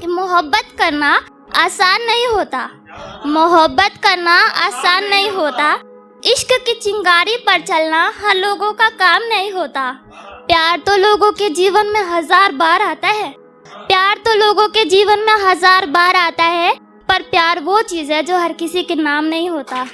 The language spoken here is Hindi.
कि मोहब्बत करना आसान नहीं होता। मोहब्बत करना आसान नहीं होता। इश्क की चिंगारी पर चलना हर लोगों का काम नहीं होता। प्यार तो लोगों के जीवन में हज़ार बार आता है। प्यार तो लोगों के जीवन में हज़ार बार आता है, पर प्यार वो चीज़ है जो हर किसी के नाम नहीं होता।